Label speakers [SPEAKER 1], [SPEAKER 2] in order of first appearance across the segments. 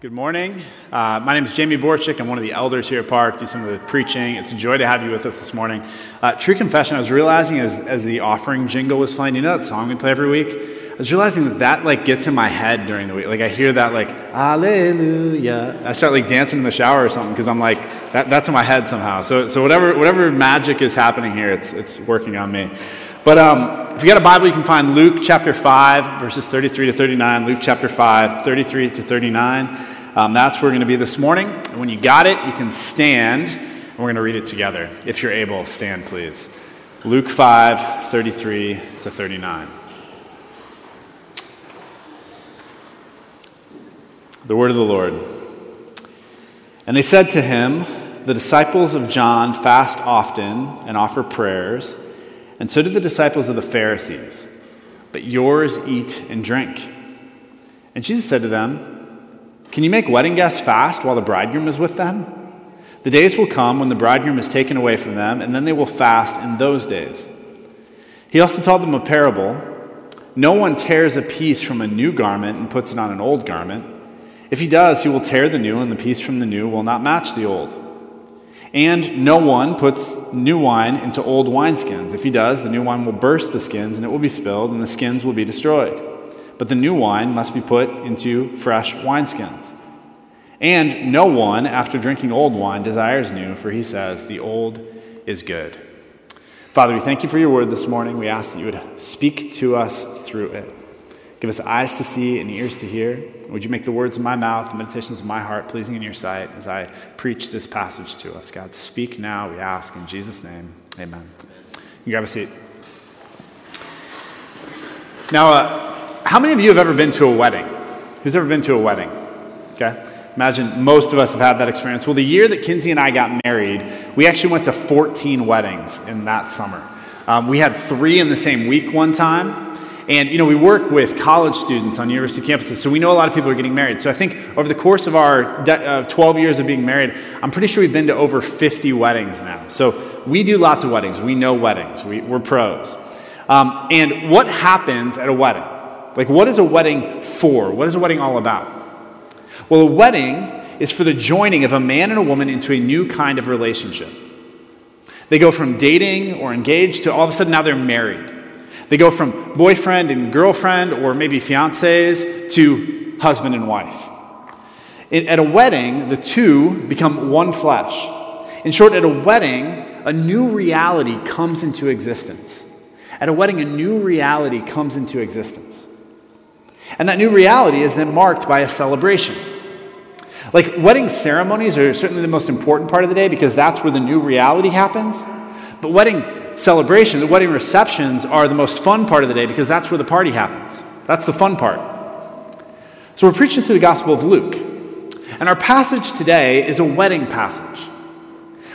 [SPEAKER 1] Good morning. Uh, my name is Jamie Borchick. I'm one of the elders here at Park, do some of the preaching. It's a joy to have you with us this morning. Uh, true confession, I was realizing as, as the offering jingle was playing, you know that song we play every week? I was realizing that that like gets in my head during the week. Like I hear that like, Alleluia. I start like dancing in the shower or something because I'm like, that, that's in my head somehow. So, so whatever, whatever magic is happening here, it's, it's working on me. But um, if you got a Bible, you can find Luke chapter 5, verses 33 to 39. Luke chapter 5, 33 to 39. Um, that's where we're going to be this morning. And when you got it, you can stand, and we're going to read it together. If you're able, stand, please. Luke 5, 33 to 39. The word of the Lord. And they said to him, The disciples of John fast often and offer prayers and so did the disciples of the Pharisees. But yours eat and drink. And Jesus said to them, Can you make wedding guests fast while the bridegroom is with them? The days will come when the bridegroom is taken away from them, and then they will fast in those days. He also told them a parable No one tears a piece from a new garment and puts it on an old garment. If he does, he will tear the new, and the piece from the new will not match the old. And no one puts new wine into old wineskins. If he does, the new wine will burst the skins, and it will be spilled, and the skins will be destroyed. But the new wine must be put into fresh wineskins. And no one, after drinking old wine, desires new, for he says, The old is good. Father, we thank you for your word this morning. We ask that you would speak to us through it. Give us eyes to see and ears to hear. Would you make the words of my mouth, the meditations of my heart pleasing in your sight as I preach this passage to us? God, speak now, we ask in Jesus' name. Amen. You grab a seat. Now, uh, how many of you have ever been to a wedding? Who's ever been to a wedding? Okay. Imagine most of us have had that experience. Well, the year that Kinsey and I got married, we actually went to 14 weddings in that summer. Um, we had three in the same week one time. And, you know, we work with college students on university campuses, so we know a lot of people are getting married. So I think over the course of our de- uh, 12 years of being married, I'm pretty sure we've been to over 50 weddings now. So we do lots of weddings. We know weddings. We, are pros. Um, and what happens at a wedding? Like, what is a wedding for? What is a wedding all about? Well, a wedding is for the joining of a man and a woman into a new kind of relationship. They go from dating or engaged to all of a sudden now they're married. They go from boyfriend and girlfriend, or maybe fiancés, to husband and wife. At a wedding, the two become one flesh. In short, at a wedding, a new reality comes into existence. At a wedding, a new reality comes into existence. And that new reality is then marked by a celebration. Like, wedding ceremonies are certainly the most important part of the day because that's where the new reality happens. But wedding celebration, the wedding receptions are the most fun part of the day because that's where the party happens. That's the fun part. So we're preaching through the Gospel of Luke. And our passage today is a wedding passage.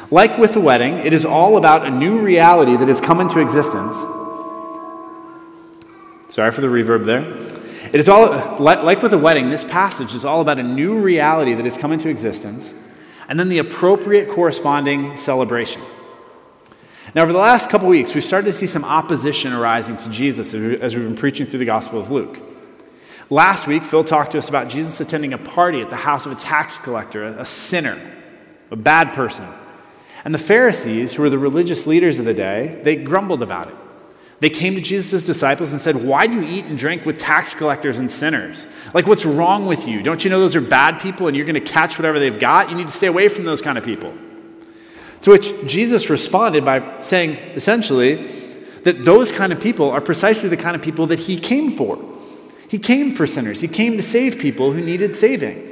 [SPEAKER 1] Like with the wedding, it is all about a new reality that has come into existence. Sorry for the reverb there. It is all like with the wedding, this passage is all about a new reality that has come into existence and then the appropriate corresponding celebration. Now, over the last couple weeks, we've started to see some opposition arising to Jesus as we've been preaching through the Gospel of Luke. Last week, Phil talked to us about Jesus attending a party at the house of a tax collector, a sinner, a bad person. And the Pharisees, who were the religious leaders of the day, they grumbled about it. They came to Jesus' disciples and said, Why do you eat and drink with tax collectors and sinners? Like, what's wrong with you? Don't you know those are bad people and you're going to catch whatever they've got? You need to stay away from those kind of people. To which Jesus responded by saying, essentially, that those kind of people are precisely the kind of people that he came for. He came for sinners, he came to save people who needed saving.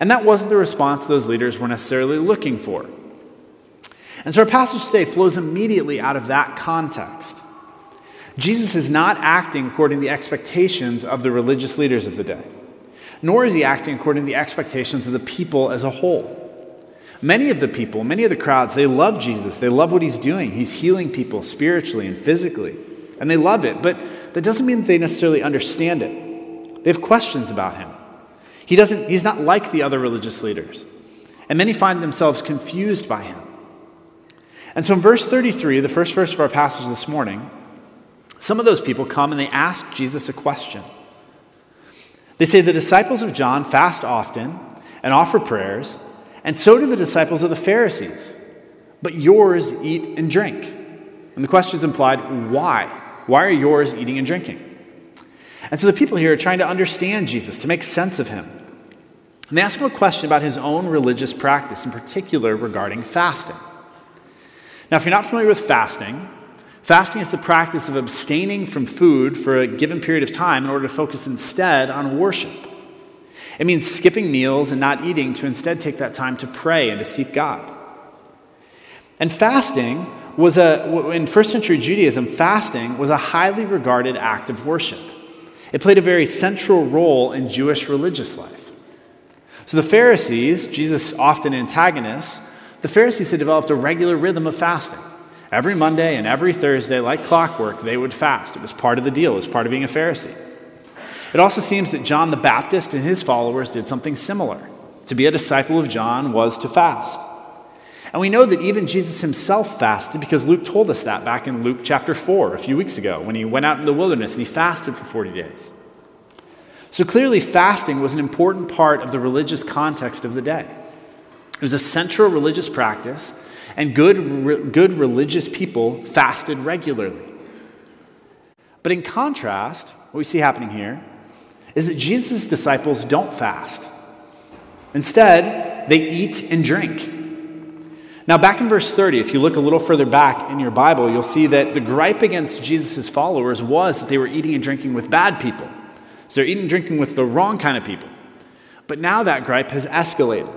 [SPEAKER 1] And that wasn't the response those leaders were necessarily looking for. And so our passage today flows immediately out of that context. Jesus is not acting according to the expectations of the religious leaders of the day, nor is he acting according to the expectations of the people as a whole. Many of the people, many of the crowds, they love Jesus. They love what he's doing. He's healing people spiritually and physically, and they love it. But that doesn't mean they necessarily understand it. They have questions about him. He doesn't, he's not like the other religious leaders. And many find themselves confused by him. And so in verse 33, the first verse of our passage this morning, some of those people come and they ask Jesus a question. They say the disciples of John fast often and offer prayers, and so do the disciples of the Pharisees. But yours eat and drink. And the question is implied why? Why are yours eating and drinking? And so the people here are trying to understand Jesus, to make sense of him. And they ask him a question about his own religious practice, in particular regarding fasting. Now, if you're not familiar with fasting, fasting is the practice of abstaining from food for a given period of time in order to focus instead on worship. It means skipping meals and not eating to instead take that time to pray and to seek God. And fasting was a, in first century Judaism, fasting was a highly regarded act of worship. It played a very central role in Jewish religious life. So the Pharisees, Jesus' often antagonists, the Pharisees had developed a regular rhythm of fasting. Every Monday and every Thursday, like clockwork, they would fast. It was part of the deal, it was part of being a Pharisee. It also seems that John the Baptist and his followers did something similar. To be a disciple of John was to fast. And we know that even Jesus himself fasted because Luke told us that back in Luke chapter 4 a few weeks ago when he went out in the wilderness and he fasted for 40 days. So clearly, fasting was an important part of the religious context of the day. It was a central religious practice, and good, good religious people fasted regularly. But in contrast, what we see happening here is that Jesus' disciples don't fast. Instead, they eat and drink. Now, back in verse 30, if you look a little further back in your Bible, you'll see that the gripe against Jesus' followers was that they were eating and drinking with bad people. So they're eating and drinking with the wrong kind of people. But now that gripe has escalated.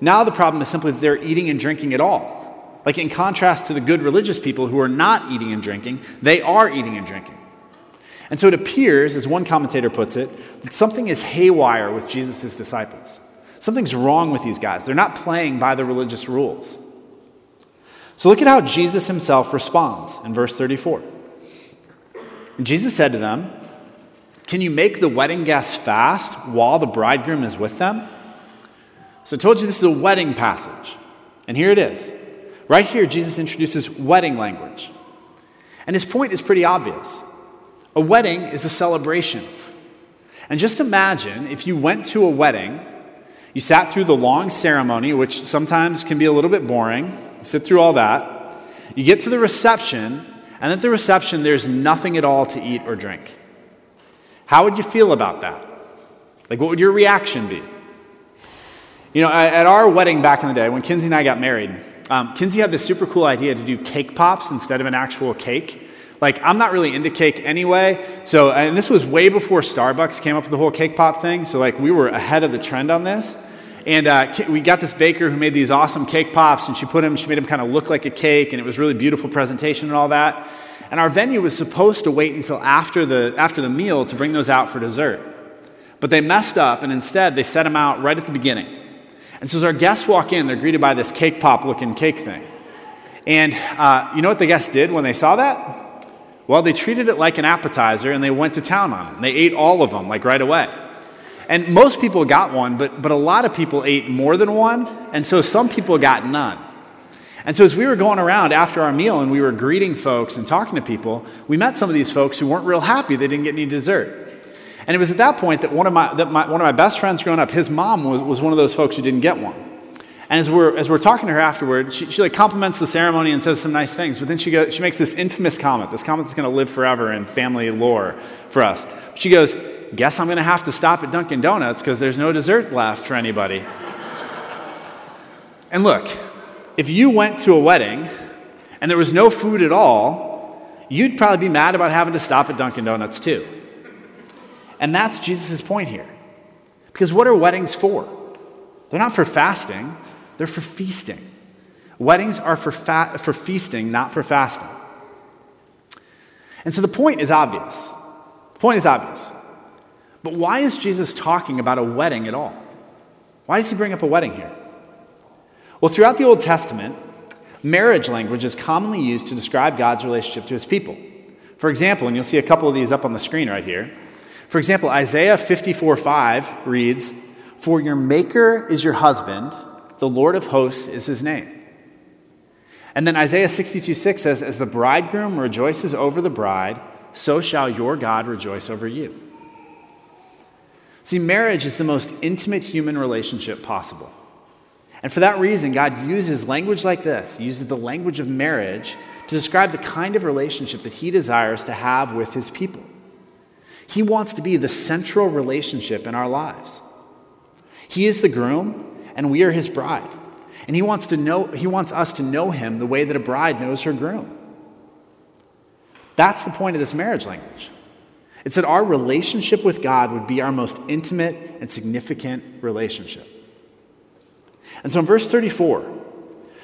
[SPEAKER 1] Now the problem is simply that they're eating and drinking at all. Like in contrast to the good religious people who are not eating and drinking, they are eating and drinking. And so it appears, as one commentator puts it, that something is haywire with Jesus' disciples. Something's wrong with these guys. They're not playing by the religious rules. So look at how Jesus himself responds in verse 34. Jesus said to them, Can you make the wedding guests fast while the bridegroom is with them? So I told you this is a wedding passage. And here it is. Right here, Jesus introduces wedding language. And his point is pretty obvious. A wedding is a celebration. And just imagine if you went to a wedding, you sat through the long ceremony, which sometimes can be a little bit boring, you sit through all that. You get to the reception, and at the reception, there's nothing at all to eat or drink. How would you feel about that? Like, what would your reaction be? You know, at our wedding back in the day, when Kinsey and I got married, um, Kinsey had this super cool idea to do cake pops instead of an actual cake. Like, I'm not really into cake anyway. So, and this was way before Starbucks came up with the whole cake pop thing. So, like, we were ahead of the trend on this. And uh, we got this baker who made these awesome cake pops, and she put them, she made them kind of look like a cake, and it was really beautiful presentation and all that. And our venue was supposed to wait until after the, after the meal to bring those out for dessert. But they messed up, and instead they set them out right at the beginning. And so as our guests walk in, they're greeted by this cake pop looking cake thing. And uh, you know what the guests did when they saw that? Well, they treated it like an appetizer and they went to town on it. And they ate all of them, like right away. And most people got one, but, but a lot of people ate more than one, and so some people got none. And so as we were going around after our meal and we were greeting folks and talking to people, we met some of these folks who weren't real happy they didn't get any dessert. And it was at that point that one of my, that my, one of my best friends growing up, his mom was, was one of those folks who didn't get one. And as we're, as we're talking to her afterward, she, she like compliments the ceremony and says some nice things, but then she, goes, she makes this infamous comment, this comment that's going to live forever in family lore for us. She goes, guess I'm going to have to stop at Dunkin' Donuts because there's no dessert left for anybody. and look, if you went to a wedding and there was no food at all, you'd probably be mad about having to stop at Dunkin' Donuts too. And that's Jesus' point here. Because what are weddings for? They're not for fasting, they're for feasting. Weddings are for, fa- for feasting, not for fasting. And so the point is obvious. The point is obvious. But why is Jesus talking about a wedding at all? Why does he bring up a wedding here? Well, throughout the Old Testament, marriage language is commonly used to describe God's relationship to his people. For example, and you'll see a couple of these up on the screen right here. For example, Isaiah 54 5 reads, For your maker is your husband, the Lord of hosts is his name. And then Isaiah 62 6 says, As the bridegroom rejoices over the bride, so shall your God rejoice over you. See, marriage is the most intimate human relationship possible. And for that reason, God uses language like this, uses the language of marriage to describe the kind of relationship that he desires to have with his people. He wants to be the central relationship in our lives. He is the groom, and we are his bride. And he wants, to know, he wants us to know him the way that a bride knows her groom. That's the point of this marriage language. It's that our relationship with God would be our most intimate and significant relationship. And so in verse 34,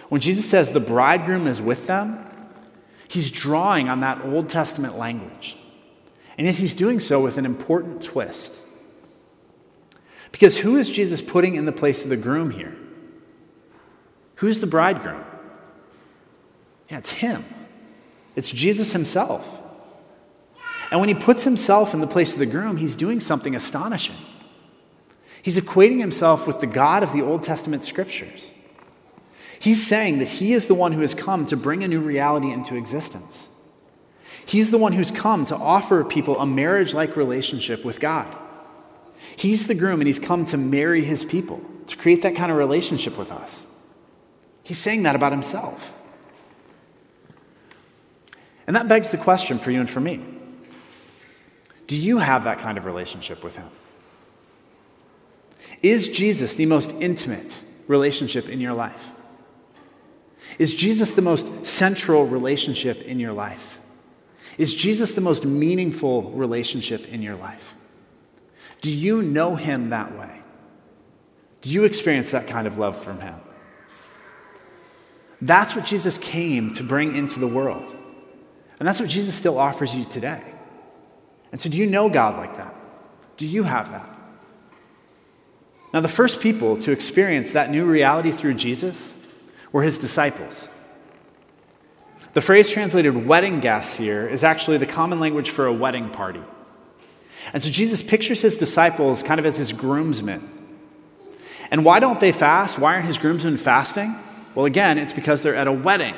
[SPEAKER 1] when Jesus says the bridegroom is with them, he's drawing on that Old Testament language. And yet he's doing so with an important twist. Because who is Jesus putting in the place of the groom here? Who's the bridegroom? Yeah, it's him. It's Jesus himself. And when he puts himself in the place of the groom, he's doing something astonishing. He's equating himself with the God of the Old Testament scriptures. He's saying that he is the one who has come to bring a new reality into existence. He's the one who's come to offer people a marriage like relationship with God. He's the groom and he's come to marry his people, to create that kind of relationship with us. He's saying that about himself. And that begs the question for you and for me Do you have that kind of relationship with him? Is Jesus the most intimate relationship in your life? Is Jesus the most central relationship in your life? Is Jesus the most meaningful relationship in your life? Do you know him that way? Do you experience that kind of love from him? That's what Jesus came to bring into the world. And that's what Jesus still offers you today. And so, do you know God like that? Do you have that? Now, the first people to experience that new reality through Jesus were his disciples. The phrase translated wedding guests here is actually the common language for a wedding party. And so Jesus pictures his disciples kind of as his groomsmen. And why don't they fast? Why aren't his groomsmen fasting? Well, again, it's because they're at a wedding.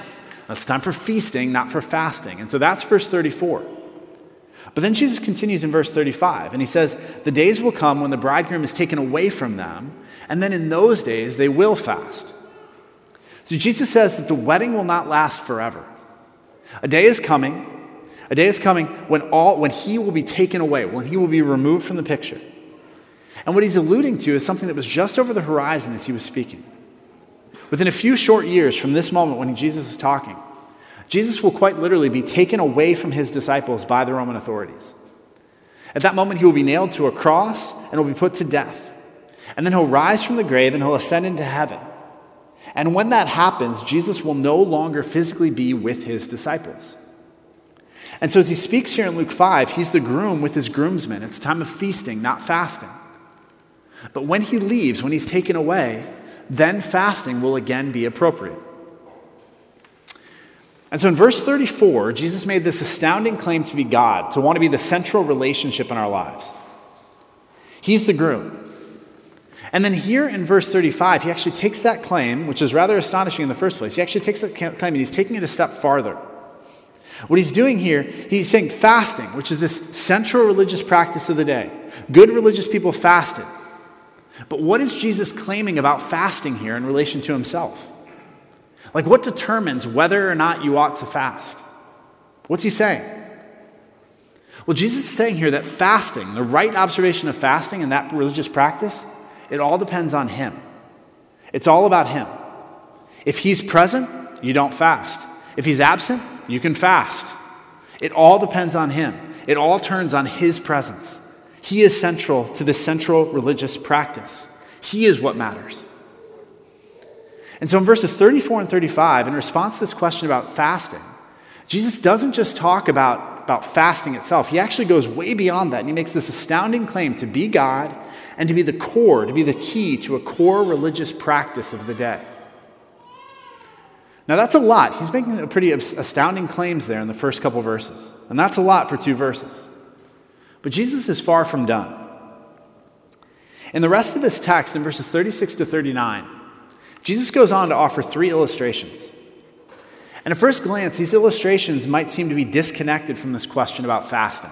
[SPEAKER 1] It's time for feasting, not for fasting. And so that's verse 34. But then Jesus continues in verse 35, and he says, The days will come when the bridegroom is taken away from them, and then in those days they will fast. So Jesus says that the wedding will not last forever. A day is coming, a day is coming when, all, when he will be taken away, when he will be removed from the picture. And what he's alluding to is something that was just over the horizon as he was speaking. Within a few short years from this moment when Jesus is talking, Jesus will quite literally be taken away from his disciples by the Roman authorities. At that moment, he will be nailed to a cross and will be put to death. And then he'll rise from the grave and he'll ascend into heaven. And when that happens, Jesus will no longer physically be with his disciples. And so, as he speaks here in Luke 5, he's the groom with his groomsmen. It's a time of feasting, not fasting. But when he leaves, when he's taken away, then fasting will again be appropriate. And so in verse 34, Jesus made this astounding claim to be God, to want to be the central relationship in our lives. He's the groom. And then here in verse 35, he actually takes that claim, which is rather astonishing in the first place. He actually takes that claim and he's taking it a step farther. What he's doing here, he's saying fasting, which is this central religious practice of the day. Good religious people fasted. But what is Jesus claiming about fasting here in relation to himself? Like, what determines whether or not you ought to fast? What's he saying? Well, Jesus is saying here that fasting, the right observation of fasting and that religious practice, it all depends on him. It's all about him. If he's present, you don't fast. If he's absent, you can fast. It all depends on him. It all turns on his presence. He is central to the central religious practice. He is what matters. And so in verses 34 and 35, in response to this question about fasting, Jesus doesn't just talk about, about fasting itself. He actually goes way beyond that, and he makes this astounding claim to be God and to be the core, to be the key to a core religious practice of the day. Now, that's a lot. He's making pretty astounding claims there in the first couple verses. And that's a lot for two verses. But Jesus is far from done. In the rest of this text, in verses 36 to 39, Jesus goes on to offer three illustrations. And at first glance, these illustrations might seem to be disconnected from this question about fasting.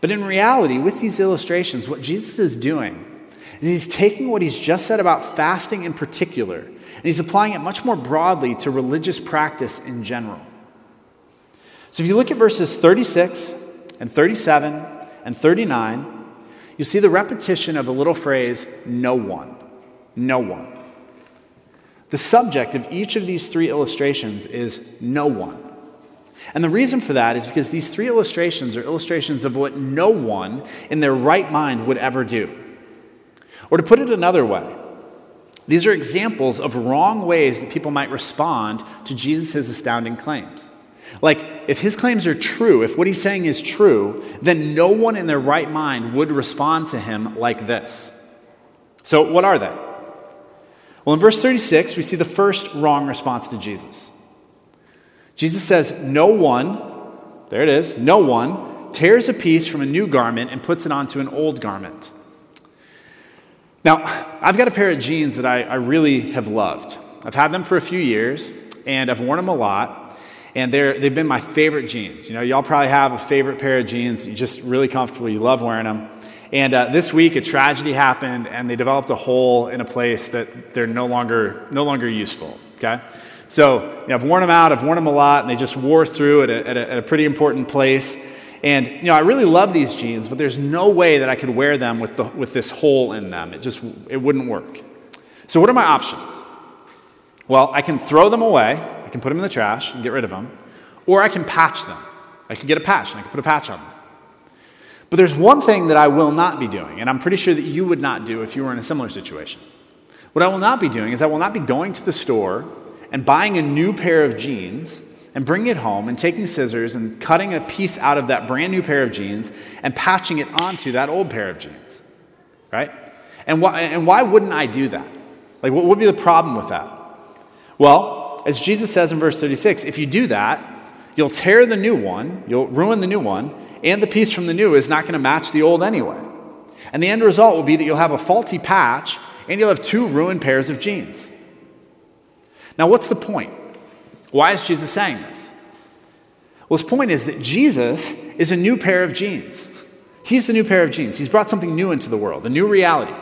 [SPEAKER 1] But in reality, with these illustrations, what Jesus is doing is he's taking what he's just said about fasting in particular, and he's applying it much more broadly to religious practice in general. So if you look at verses 36 and 37 and 39, you see the repetition of the little phrase, no one. No one. The subject of each of these three illustrations is no one. And the reason for that is because these three illustrations are illustrations of what no one in their right mind would ever do. Or to put it another way, these are examples of wrong ways that people might respond to Jesus' astounding claims. Like, if his claims are true, if what he's saying is true, then no one in their right mind would respond to him like this. So, what are they? Well, in verse 36, we see the first wrong response to Jesus. Jesus says, No one, there it is, no one tears a piece from a new garment and puts it onto an old garment. Now, I've got a pair of jeans that I, I really have loved. I've had them for a few years, and I've worn them a lot, and they're, they've been my favorite jeans. You know, y'all probably have a favorite pair of jeans. You're just really comfortable. You love wearing them. And uh, this week, a tragedy happened, and they developed a hole in a place that they're no longer, no longer useful. Okay? So you know, I've worn them out, I've worn them a lot, and they just wore through at a, at a, at a pretty important place. And you know, I really love these jeans, but there's no way that I could wear them with, the, with this hole in them. It just it wouldn't work. So what are my options? Well, I can throw them away, I can put them in the trash and get rid of them, or I can patch them. I can get a patch and I can put a patch on them. But there's one thing that I will not be doing, and I'm pretty sure that you would not do if you were in a similar situation. What I will not be doing is I will not be going to the store and buying a new pair of jeans and bringing it home and taking scissors and cutting a piece out of that brand new pair of jeans and patching it onto that old pair of jeans. Right? And why, and why wouldn't I do that? Like, what would be the problem with that? Well, as Jesus says in verse 36, if you do that, you'll tear the new one, you'll ruin the new one, and the piece from the new is not going to match the old anyway. And the end result will be that you'll have a faulty patch and you'll have two ruined pairs of jeans. Now, what's the point? Why is Jesus saying this? Well, his point is that Jesus is a new pair of jeans. He's the new pair of jeans. He's brought something new into the world, a new reality.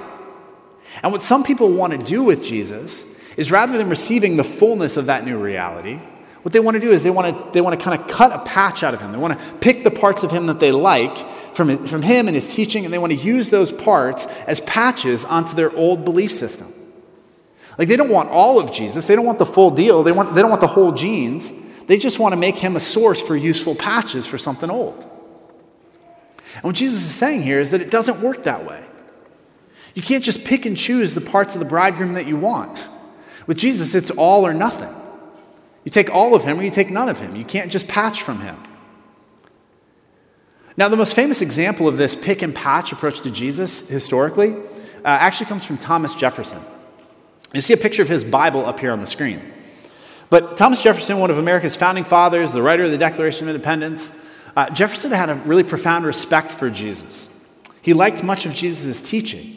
[SPEAKER 1] And what some people want to do with Jesus is rather than receiving the fullness of that new reality, what they want to do is they want to, they want to kind of cut a patch out of him. They want to pick the parts of him that they like from, from him and his teaching, and they want to use those parts as patches onto their old belief system. Like they don't want all of Jesus, they don't want the full deal, they, want, they don't want the whole jeans. They just want to make him a source for useful patches for something old. And what Jesus is saying here is that it doesn't work that way. You can't just pick and choose the parts of the bridegroom that you want. With Jesus, it's all or nothing. You take all of him or you take none of him. You can't just patch from him. Now, the most famous example of this pick and patch approach to Jesus historically uh, actually comes from Thomas Jefferson. You see a picture of his Bible up here on the screen. But Thomas Jefferson, one of America's founding fathers, the writer of the Declaration of Independence, uh, Jefferson had a really profound respect for Jesus. He liked much of Jesus' teaching.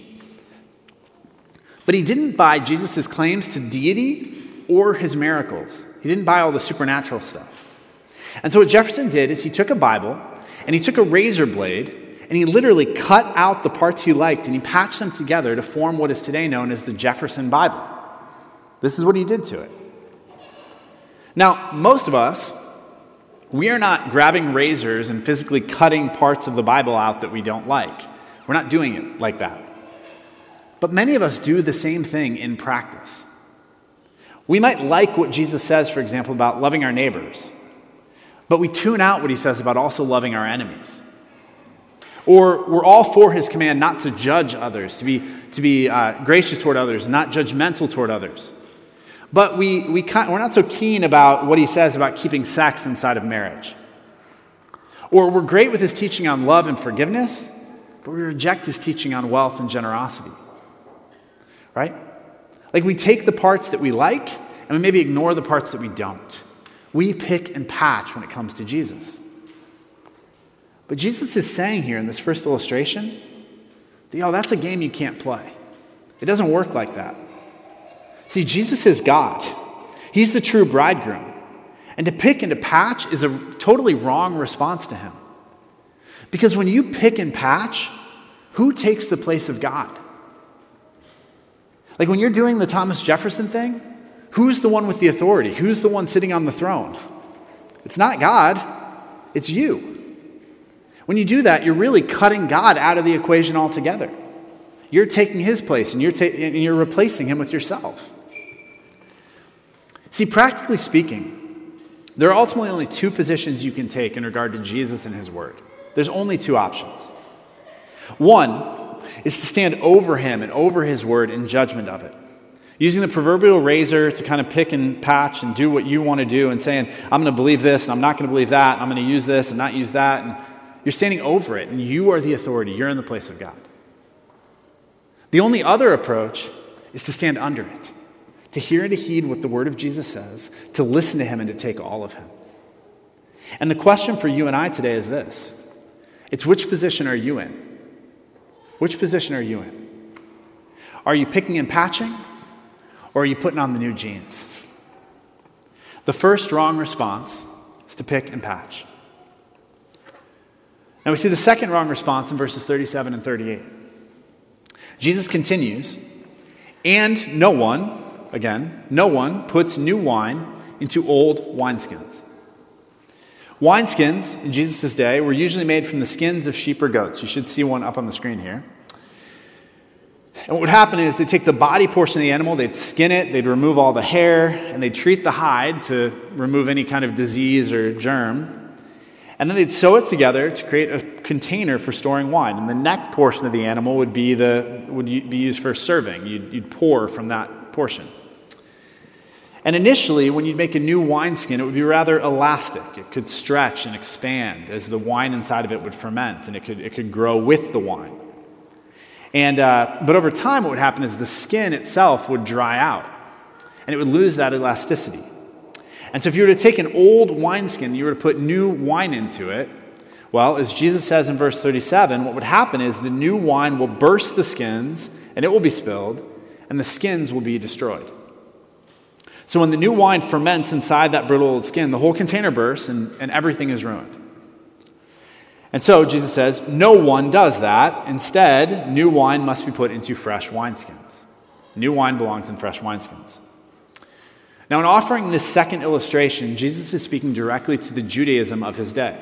[SPEAKER 1] But he didn't buy Jesus' claims to deity or his miracles. He didn't buy all the supernatural stuff. And so what Jefferson did is he took a Bible and he took a razor blade and he literally cut out the parts he liked and he patched them together to form what is today known as the Jefferson Bible. This is what he did to it. Now, most of us, we are not grabbing razors and physically cutting parts of the Bible out that we don't like. We're not doing it like that. But many of us do the same thing in practice. We might like what Jesus says, for example, about loving our neighbors, but we tune out what he says about also loving our enemies. Or we're all for his command not to judge others, to be, to be uh, gracious toward others, not judgmental toward others. But we, we we're not so keen about what he says about keeping sex inside of marriage. Or we're great with his teaching on love and forgiveness, but we reject his teaching on wealth and generosity. Right? Like we take the parts that we like and we maybe ignore the parts that we don't. We pick and patch when it comes to Jesus. But Jesus is saying here in this first illustration that, yo, that's a game you can't play. It doesn't work like that. See, Jesus is God, He's the true bridegroom. And to pick and to patch is a totally wrong response to Him. Because when you pick and patch, who takes the place of God? Like when you're doing the Thomas Jefferson thing, who's the one with the authority? Who's the one sitting on the throne? It's not God, it's you. When you do that, you're really cutting God out of the equation altogether. You're taking his place and you're, ta- and you're replacing him with yourself. See, practically speaking, there are ultimately only two positions you can take in regard to Jesus and his word. There's only two options. One is to stand over him and over his word in judgment of it. Using the proverbial razor to kind of pick and patch and do what you want to do and saying, I'm going to believe this and I'm not going to believe that, I'm going to use this and not use that. And you're standing over it and you are the authority. You're in the place of God. The only other approach is to stand under it, to hear and to heed what the word of Jesus says, to listen to him and to take all of him. And the question for you and I today is this it's which position are you in? Which position are you in? Are you picking and patching, or are you putting on the new jeans? The first wrong response is to pick and patch. Now we see the second wrong response in verses 37 and 38. Jesus continues, and no one, again, no one puts new wine into old wineskins. Wineskins in Jesus' day were usually made from the skins of sheep or goats. You should see one up on the screen here. And what would happen is they'd take the body portion of the animal, they'd skin it, they'd remove all the hair, and they'd treat the hide to remove any kind of disease or germ. And then they'd sew it together to create a container for storing wine. And the neck portion of the animal would be, the, would be used for serving. You'd, you'd pour from that portion. And initially, when you'd make a new wineskin, it would be rather elastic. It could stretch and expand as the wine inside of it would ferment, and it could, it could grow with the wine. And, uh, but over time, what would happen is the skin itself would dry out, and it would lose that elasticity. And so, if you were to take an old wineskin, you were to put new wine into it, well, as Jesus says in verse 37, what would happen is the new wine will burst the skins, and it will be spilled, and the skins will be destroyed. So when the new wine ferments inside that brittle old skin, the whole container bursts and, and everything is ruined. And so Jesus says, no one does that. Instead, new wine must be put into fresh wineskins. New wine belongs in fresh wineskins. Now, in offering this second illustration, Jesus is speaking directly to the Judaism of his day.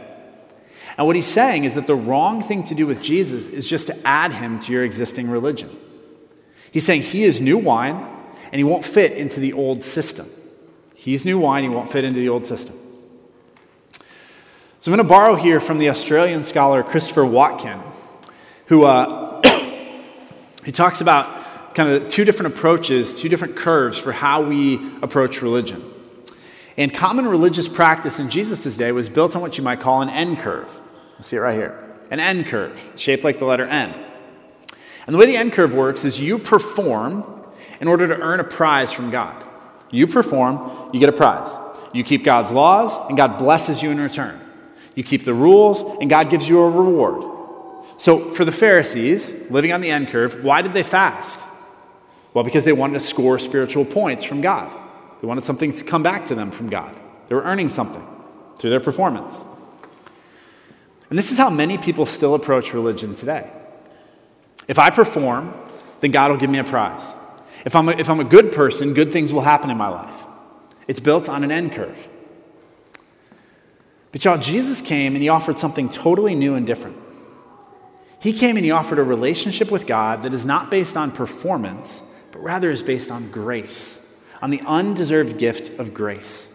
[SPEAKER 1] And what he's saying is that the wrong thing to do with Jesus is just to add him to your existing religion. He's saying he is new wine, and he won't fit into the old system. He's new wine, he won't fit into the old system. So I'm going to borrow here from the Australian scholar Christopher Watkin, who uh, he talks about kind of two different approaches, two different curves for how we approach religion. And common religious practice in Jesus' day was built on what you might call an N curve. You'll see it right here. An N curve, shaped like the letter N. And the way the N curve works is you perform in order to earn a prize from God. You perform, you get a prize. You keep God's laws, and God blesses you in return. You keep the rules, and God gives you a reward. So, for the Pharisees, living on the N curve, why did they fast? Well, because they wanted to score spiritual points from God. They wanted something to come back to them from God. They were earning something through their performance. And this is how many people still approach religion today. If I perform, then God will give me a prize. If I'm, a, if I'm a good person, good things will happen in my life. It's built on an N curve. But y'all, Jesus came and he offered something totally new and different. He came and he offered a relationship with God that is not based on performance, but rather is based on grace, on the undeserved gift of grace.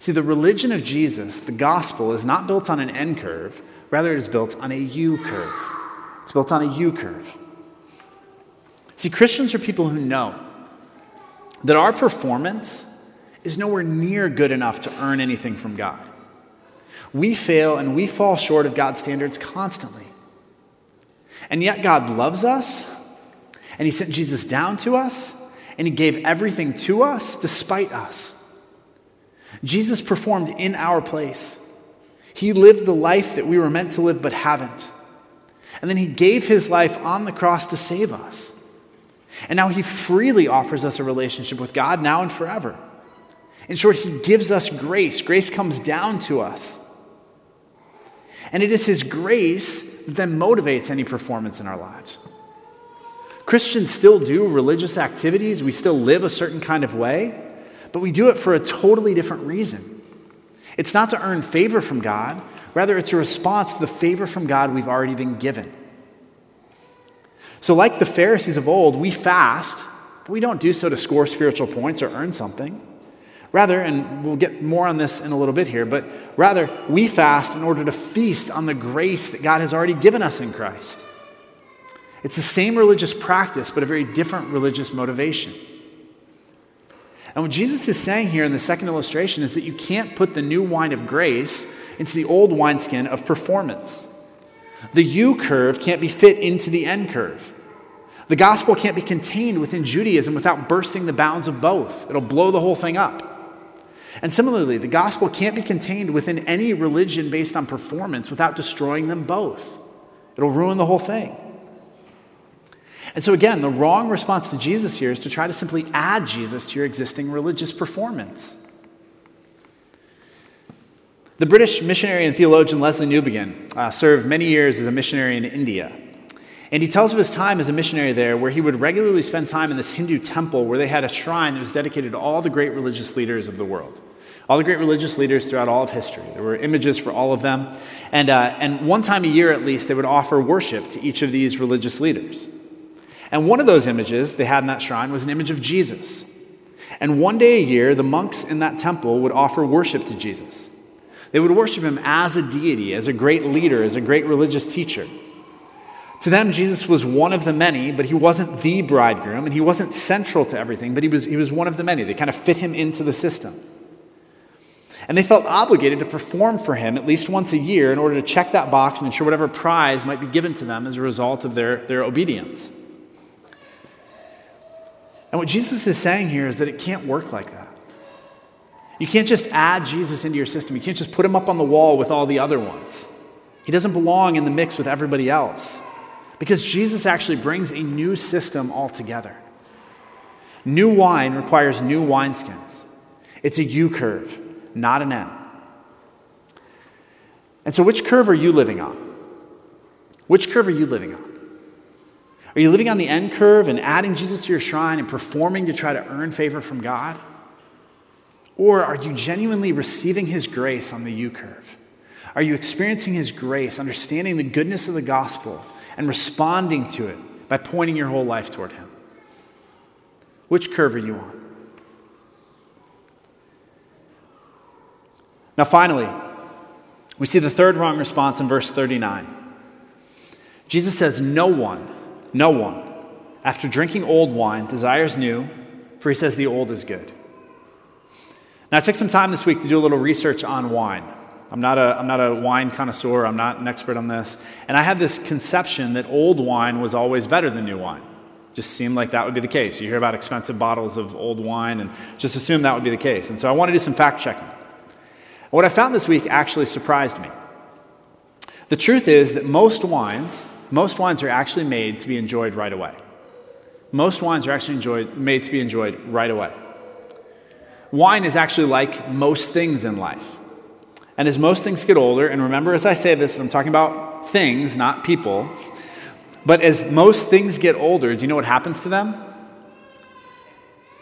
[SPEAKER 1] See, the religion of Jesus, the gospel, is not built on an N curve, rather, it is built on a U curve. It's built on a U curve. See, Christians are people who know that our performance is nowhere near good enough to earn anything from God. We fail and we fall short of God's standards constantly. And yet, God loves us, and He sent Jesus down to us, and He gave everything to us despite us. Jesus performed in our place. He lived the life that we were meant to live but haven't. And then He gave His life on the cross to save us. And now he freely offers us a relationship with God now and forever. In short, he gives us grace. Grace comes down to us. And it is His grace that then motivates any performance in our lives. Christians still do religious activities, we still live a certain kind of way, but we do it for a totally different reason. It's not to earn favor from God, rather, it's a response to the favor from God we've already been given. So, like the Pharisees of old, we fast, but we don't do so to score spiritual points or earn something. Rather, and we'll get more on this in a little bit here, but rather, we fast in order to feast on the grace that God has already given us in Christ. It's the same religious practice, but a very different religious motivation. And what Jesus is saying here in the second illustration is that you can't put the new wine of grace into the old wineskin of performance. The U curve can't be fit into the N curve. The gospel can't be contained within Judaism without bursting the bounds of both. It'll blow the whole thing up. And similarly, the gospel can't be contained within any religion based on performance without destroying them both. It'll ruin the whole thing. And so, again, the wrong response to Jesus here is to try to simply add Jesus to your existing religious performance. The British missionary and theologian Lesslie Newbigin uh, served many years as a missionary in India. And he tells of his time as a missionary there, where he would regularly spend time in this Hindu temple where they had a shrine that was dedicated to all the great religious leaders of the world. All the great religious leaders throughout all of history. There were images for all of them. And, uh, and one time a year at least, they would offer worship to each of these religious leaders. And one of those images they had in that shrine was an image of Jesus. And one day a year, the monks in that temple would offer worship to Jesus. They would worship him as a deity, as a great leader, as a great religious teacher. To them, Jesus was one of the many, but he wasn't the bridegroom, and he wasn't central to everything, but he was, he was one of the many. They kind of fit him into the system. And they felt obligated to perform for him at least once a year in order to check that box and ensure whatever prize might be given to them as a result of their, their obedience. And what Jesus is saying here is that it can't work like that. You can't just add Jesus into your system, you can't just put him up on the wall with all the other ones. He doesn't belong in the mix with everybody else. Because Jesus actually brings a new system altogether. New wine requires new wineskins. It's a U curve, not an N. And so, which curve are you living on? Which curve are you living on? Are you living on the N curve and adding Jesus to your shrine and performing to try to earn favor from God? Or are you genuinely receiving His grace on the U curve? Are you experiencing His grace, understanding the goodness of the gospel, and responding to it by pointing your whole life toward Him. Which curve are you on? Now, finally, we see the third wrong response in verse 39. Jesus says, No one, no one, after drinking old wine, desires new, for he says the old is good. Now, I took some time this week to do a little research on wine. I'm not, a, I'm not a wine connoisseur, I'm not an expert on this. And I had this conception that old wine was always better than new wine. Just seemed like that would be the case. You hear about expensive bottles of old wine and just assume that would be the case. And so I want to do some fact checking. What I found this week actually surprised me. The truth is that most wines, most wines are actually made to be enjoyed right away. Most wines are actually enjoyed, made to be enjoyed right away. Wine is actually like most things in life. And as most things get older, and remember as I say this, I'm talking about things, not people, but as most things get older, do you know what happens to them?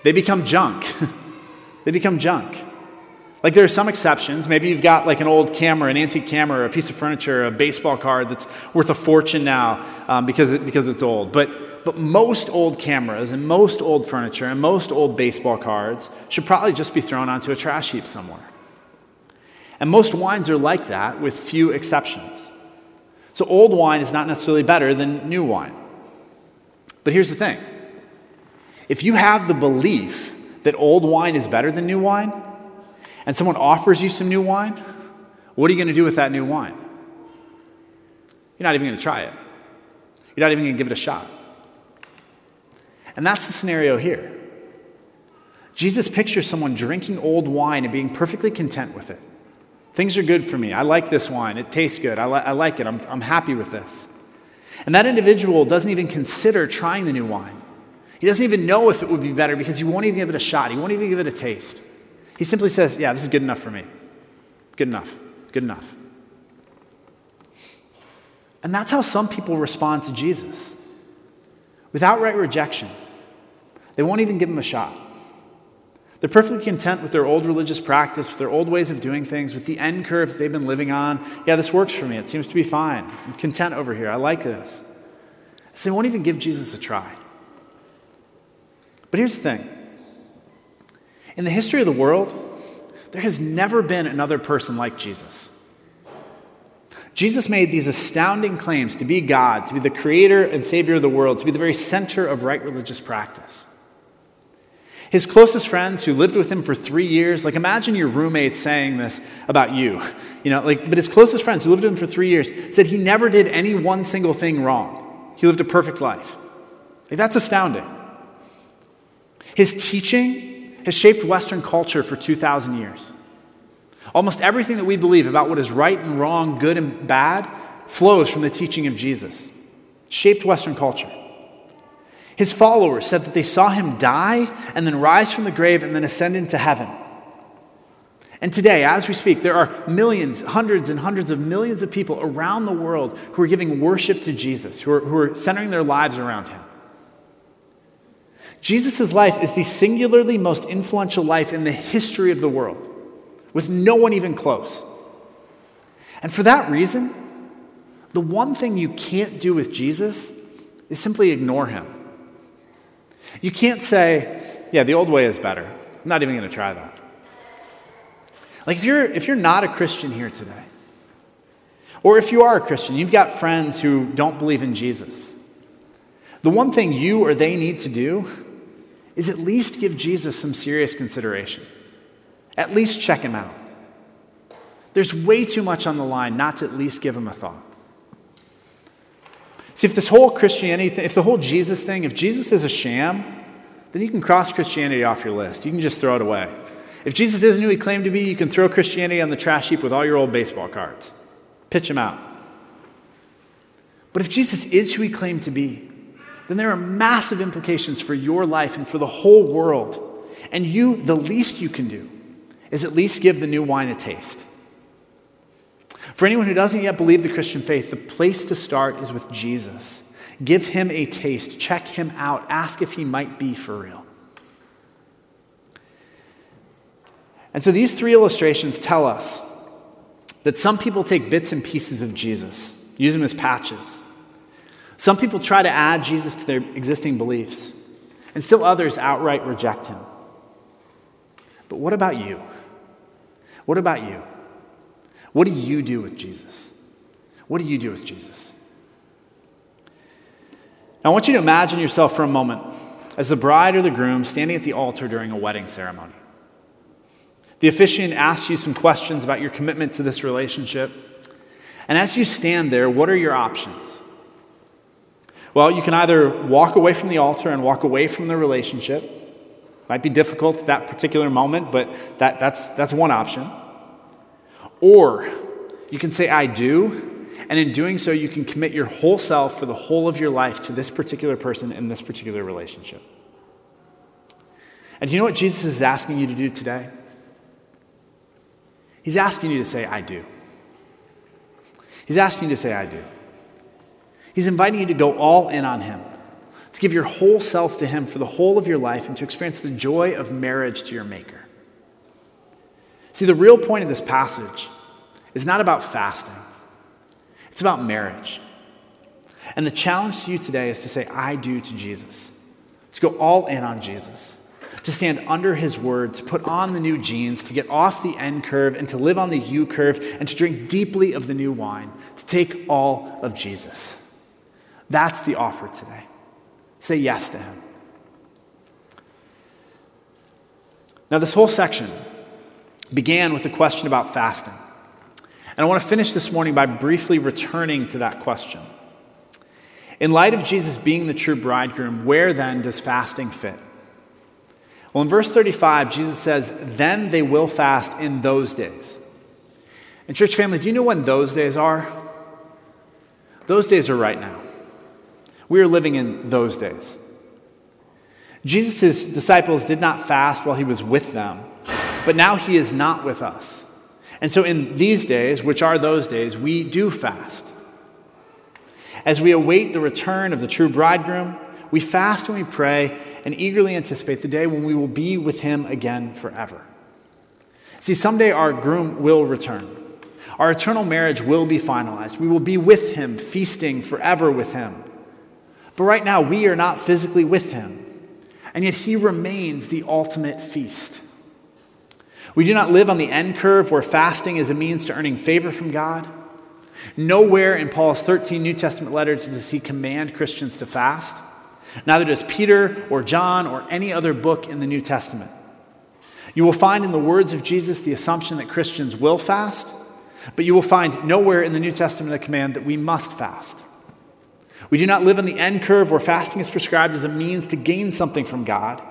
[SPEAKER 1] They become junk. they become junk. Like there are some exceptions. Maybe you've got like an old camera, an antique camera, a piece of furniture, a baseball card that's worth a fortune now um, because, it, because it's old. But, but most old cameras and most old furniture and most old baseball cards should probably just be thrown onto a trash heap somewhere. And most wines are like that, with few exceptions. So old wine is not necessarily better than new wine. But here's the thing if you have the belief that old wine is better than new wine, and someone offers you some new wine, what are you going to do with that new wine? You're not even going to try it. You're not even going to give it a shot. And that's the scenario here. Jesus pictures someone drinking old wine and being perfectly content with it. Things are good for me. I like this wine. It tastes good. I, li- I like it. I'm, I'm happy with this. And that individual doesn't even consider trying the new wine. He doesn't even know if it would be better because he won't even give it a shot. He won't even give it a taste. He simply says, Yeah, this is good enough for me. Good enough. Good enough. And that's how some people respond to Jesus with outright rejection. They won't even give him a shot. They're perfectly content with their old religious practice, with their old ways of doing things, with the N curve that they've been living on. Yeah, this works for me. It seems to be fine. I'm content over here. I like this. So they won't even give Jesus a try. But here's the thing in the history of the world, there has never been another person like Jesus. Jesus made these astounding claims to be God, to be the creator and savior of the world, to be the very center of right religious practice. His closest friends who lived with him for three years, like imagine your roommate saying this about you, you know, like, but his closest friends who lived with him for three years said he never did any one single thing wrong. He lived a perfect life. Like, that's astounding. His teaching has shaped Western culture for 2,000 years. Almost everything that we believe about what is right and wrong, good and bad, flows from the teaching of Jesus. shaped Western culture. His followers said that they saw him die and then rise from the grave and then ascend into heaven. And today, as we speak, there are millions, hundreds and hundreds of millions of people around the world who are giving worship to Jesus, who are, who are centering their lives around him. Jesus' life is the singularly most influential life in the history of the world, with no one even close. And for that reason, the one thing you can't do with Jesus is simply ignore him. You can't say, yeah, the old way is better. I'm not even going to try that. Like if you're if you're not a Christian here today, or if you are a Christian, you've got friends who don't believe in Jesus. The one thing you or they need to do is at least give Jesus some serious consideration. At least check him out. There's way too much on the line not to at least give him a thought. See, if this whole Christianity, thing, if the whole Jesus thing, if Jesus is a sham, then you can cross Christianity off your list. You can just throw it away. If Jesus isn't who he claimed to be, you can throw Christianity on the trash heap with all your old baseball cards. Pitch him out. But if Jesus is who he claimed to be, then there are massive implications for your life and for the whole world. And you, the least you can do, is at least give the new wine a taste. For anyone who doesn't yet believe the Christian faith, the place to start is with Jesus. Give him a taste, check him out, ask if he might be for real. And so these three illustrations tell us that some people take bits and pieces of Jesus, use them as patches. Some people try to add Jesus to their existing beliefs, and still others outright reject him. But what about you? What about you? What do you do with Jesus? What do you do with Jesus? Now, I want you to imagine yourself for a moment as the bride or the groom standing at the altar during a wedding ceremony. The officiant asks you some questions about your commitment to this relationship. And as you stand there, what are your options? Well, you can either walk away from the altar and walk away from the relationship. Might be difficult at that particular moment, but that, that's, that's one option. Or you can say, I do, and in doing so, you can commit your whole self for the whole of your life to this particular person in this particular relationship. And do you know what Jesus is asking you to do today? He's asking you to say, I do. He's asking you to say, I do. He's inviting you to go all in on Him, to give your whole self to Him for the whole of your life, and to experience the joy of marriage to your Maker. See, the real point of this passage is not about fasting, it's about marriage. And the challenge to you today is to say, I do to Jesus, to go all in on Jesus, to stand under his word, to put on the new jeans, to get off the N curve and to live on the U curve, and to drink deeply of the new wine, to take all of Jesus. That's the offer today. Say yes to him. Now, this whole section began with a question about fasting. And I want to finish this morning by briefly returning to that question. In light of Jesus being the true bridegroom, where then does fasting fit? Well, in verse 35, Jesus says, Then they will fast in those days. And, church family, do you know when those days are? Those days are right now. We are living in those days. Jesus' disciples did not fast while he was with them, but now he is not with us. And so, in these days, which are those days, we do fast. As we await the return of the true bridegroom, we fast and we pray and eagerly anticipate the day when we will be with him again forever. See, someday our groom will return. Our eternal marriage will be finalized. We will be with him, feasting forever with him. But right now, we are not physically with him, and yet he remains the ultimate feast. We do not live on the N curve where fasting is a means to earning favor from God. Nowhere in Paul's 13 New Testament letters does he command Christians to fast. Neither does Peter or John or any other book in the New Testament. You will find in the words of Jesus the assumption that Christians will fast, but you will find nowhere in the New Testament a command that we must fast. We do not live on the N curve where fasting is prescribed as a means to gain something from God.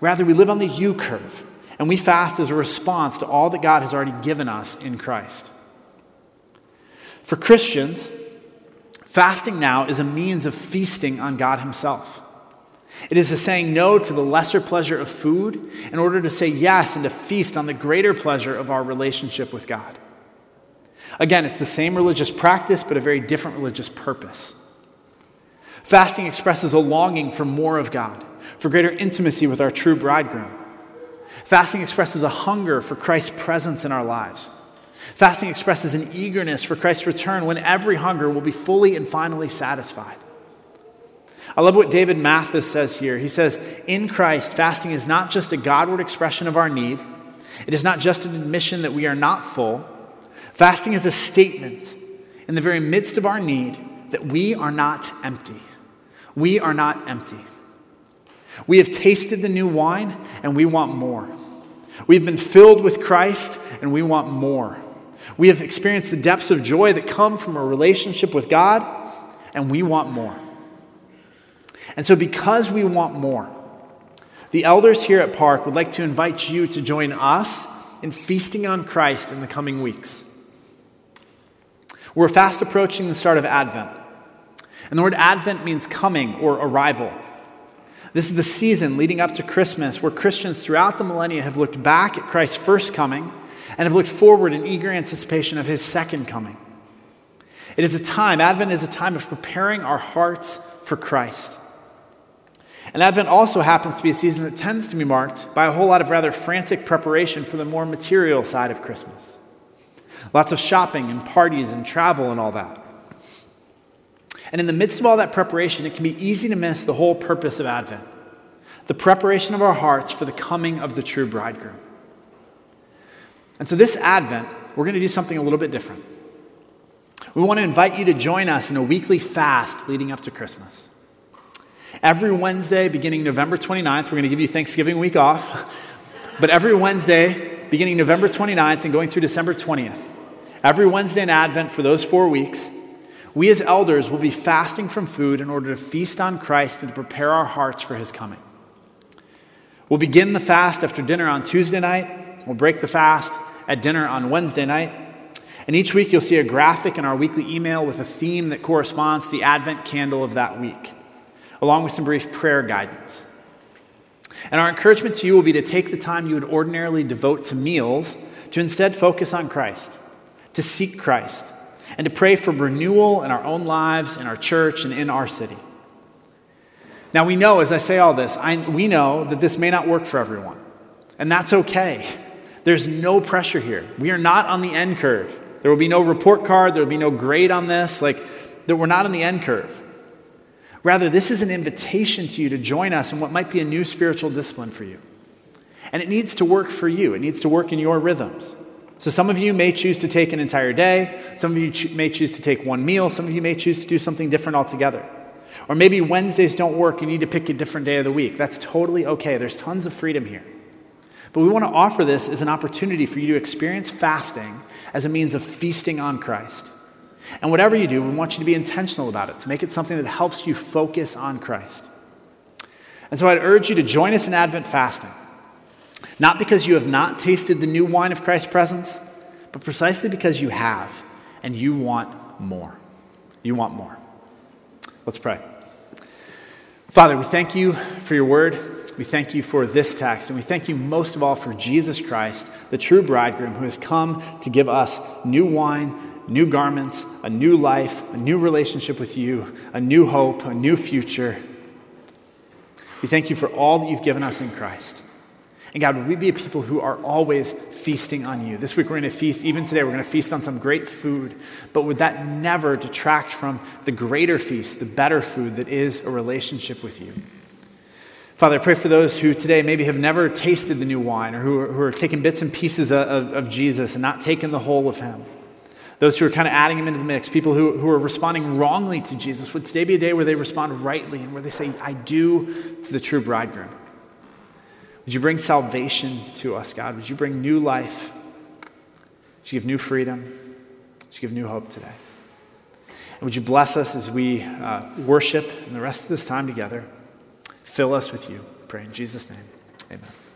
[SPEAKER 1] Rather, we live on the U curve, and we fast as a response to all that God has already given us in Christ. For Christians, fasting now is a means of feasting on God Himself. It is a saying no to the lesser pleasure of food in order to say yes and to feast on the greater pleasure of our relationship with God. Again, it's the same religious practice, but a very different religious purpose. Fasting expresses a longing for more of God, for greater intimacy with our true bridegroom. Fasting expresses a hunger for Christ's presence in our lives. Fasting expresses an eagerness for Christ's return when every hunger will be fully and finally satisfied. I love what David Mathis says here. He says, In Christ, fasting is not just a Godward expression of our need, it is not just an admission that we are not full. Fasting is a statement in the very midst of our need that we are not empty. We are not empty. We have tasted the new wine and we want more. We've been filled with Christ and we want more. We have experienced the depths of joy that come from a relationship with God, and we want more. And so, because we want more, the elders here at Park would like to invite you to join us in feasting on Christ in the coming weeks. We're fast approaching the start of Advent. And the word Advent means coming or arrival. This is the season leading up to Christmas where Christians throughout the millennia have looked back at Christ's first coming and have looked forward in eager anticipation of his second coming. It is a time, Advent is a time of preparing our hearts for Christ. And Advent also happens to be a season that tends to be marked by a whole lot of rather frantic preparation for the more material side of Christmas. Lots of shopping and parties and travel and all that. And in the midst of all that preparation, it can be easy to miss the whole purpose of Advent the preparation of our hearts for the coming of the true bridegroom. And so, this Advent, we're going to do something a little bit different. We want to invite you to join us in a weekly fast leading up to Christmas. Every Wednesday, beginning November 29th, we're going to give you Thanksgiving week off. But every Wednesday, beginning November 29th and going through December 20th, every Wednesday in Advent for those four weeks, we as elders will be fasting from food in order to feast on Christ and to prepare our hearts for his coming. We'll begin the fast after dinner on Tuesday night. We'll break the fast at dinner on Wednesday night. And each week you'll see a graphic in our weekly email with a theme that corresponds to the Advent candle of that week, along with some brief prayer guidance. And our encouragement to you will be to take the time you would ordinarily devote to meals to instead focus on Christ, to seek Christ, and to pray for renewal in our own lives, in our church, and in our city. Now, we know, as I say all this, I, we know that this may not work for everyone, and that's okay. There's no pressure here. We are not on the N curve. There will be no report card, there will be no grade on this. Like, that we're not on the N curve. Rather, this is an invitation to you to join us in what might be a new spiritual discipline for you. And it needs to work for you, it needs to work in your rhythms. So, some of you may choose to take an entire day, some of you ch- may choose to take one meal, some of you may choose to do something different altogether. Or maybe Wednesdays don't work, you need to pick a different day of the week. That's totally okay. There's tons of freedom here. But we want to offer this as an opportunity for you to experience fasting as a means of feasting on Christ. And whatever you do, we want you to be intentional about it, to make it something that helps you focus on Christ. And so I'd urge you to join us in Advent fasting, not because you have not tasted the new wine of Christ's presence, but precisely because you have and you want more. You want more. Let's pray. Father, we thank you for your word. We thank you for this text, and we thank you most of all for Jesus Christ, the true bridegroom, who has come to give us new wine new garments, a new life, a new relationship with you, a new hope, a new future. We thank you for all that you've given us in Christ. And God, would we be a people who are always feasting on you? This week we're going to feast, even today, we're going to feast on some great food, but would that never detract from the greater feast, the better food that is a relationship with you? Father, I pray for those who today maybe have never tasted the new wine or who are, who are taking bits and pieces of, of, of Jesus and not taking the whole of him. Those who are kind of adding him into the mix, people who, who are responding wrongly to Jesus, would today be a day where they respond rightly and where they say, I do to the true bridegroom? Would you bring salvation to us, God? Would you bring new life? Would you give new freedom? Would you give new hope today? And would you bless us as we uh, worship and the rest of this time together? Fill us with you. pray in Jesus' name. Amen.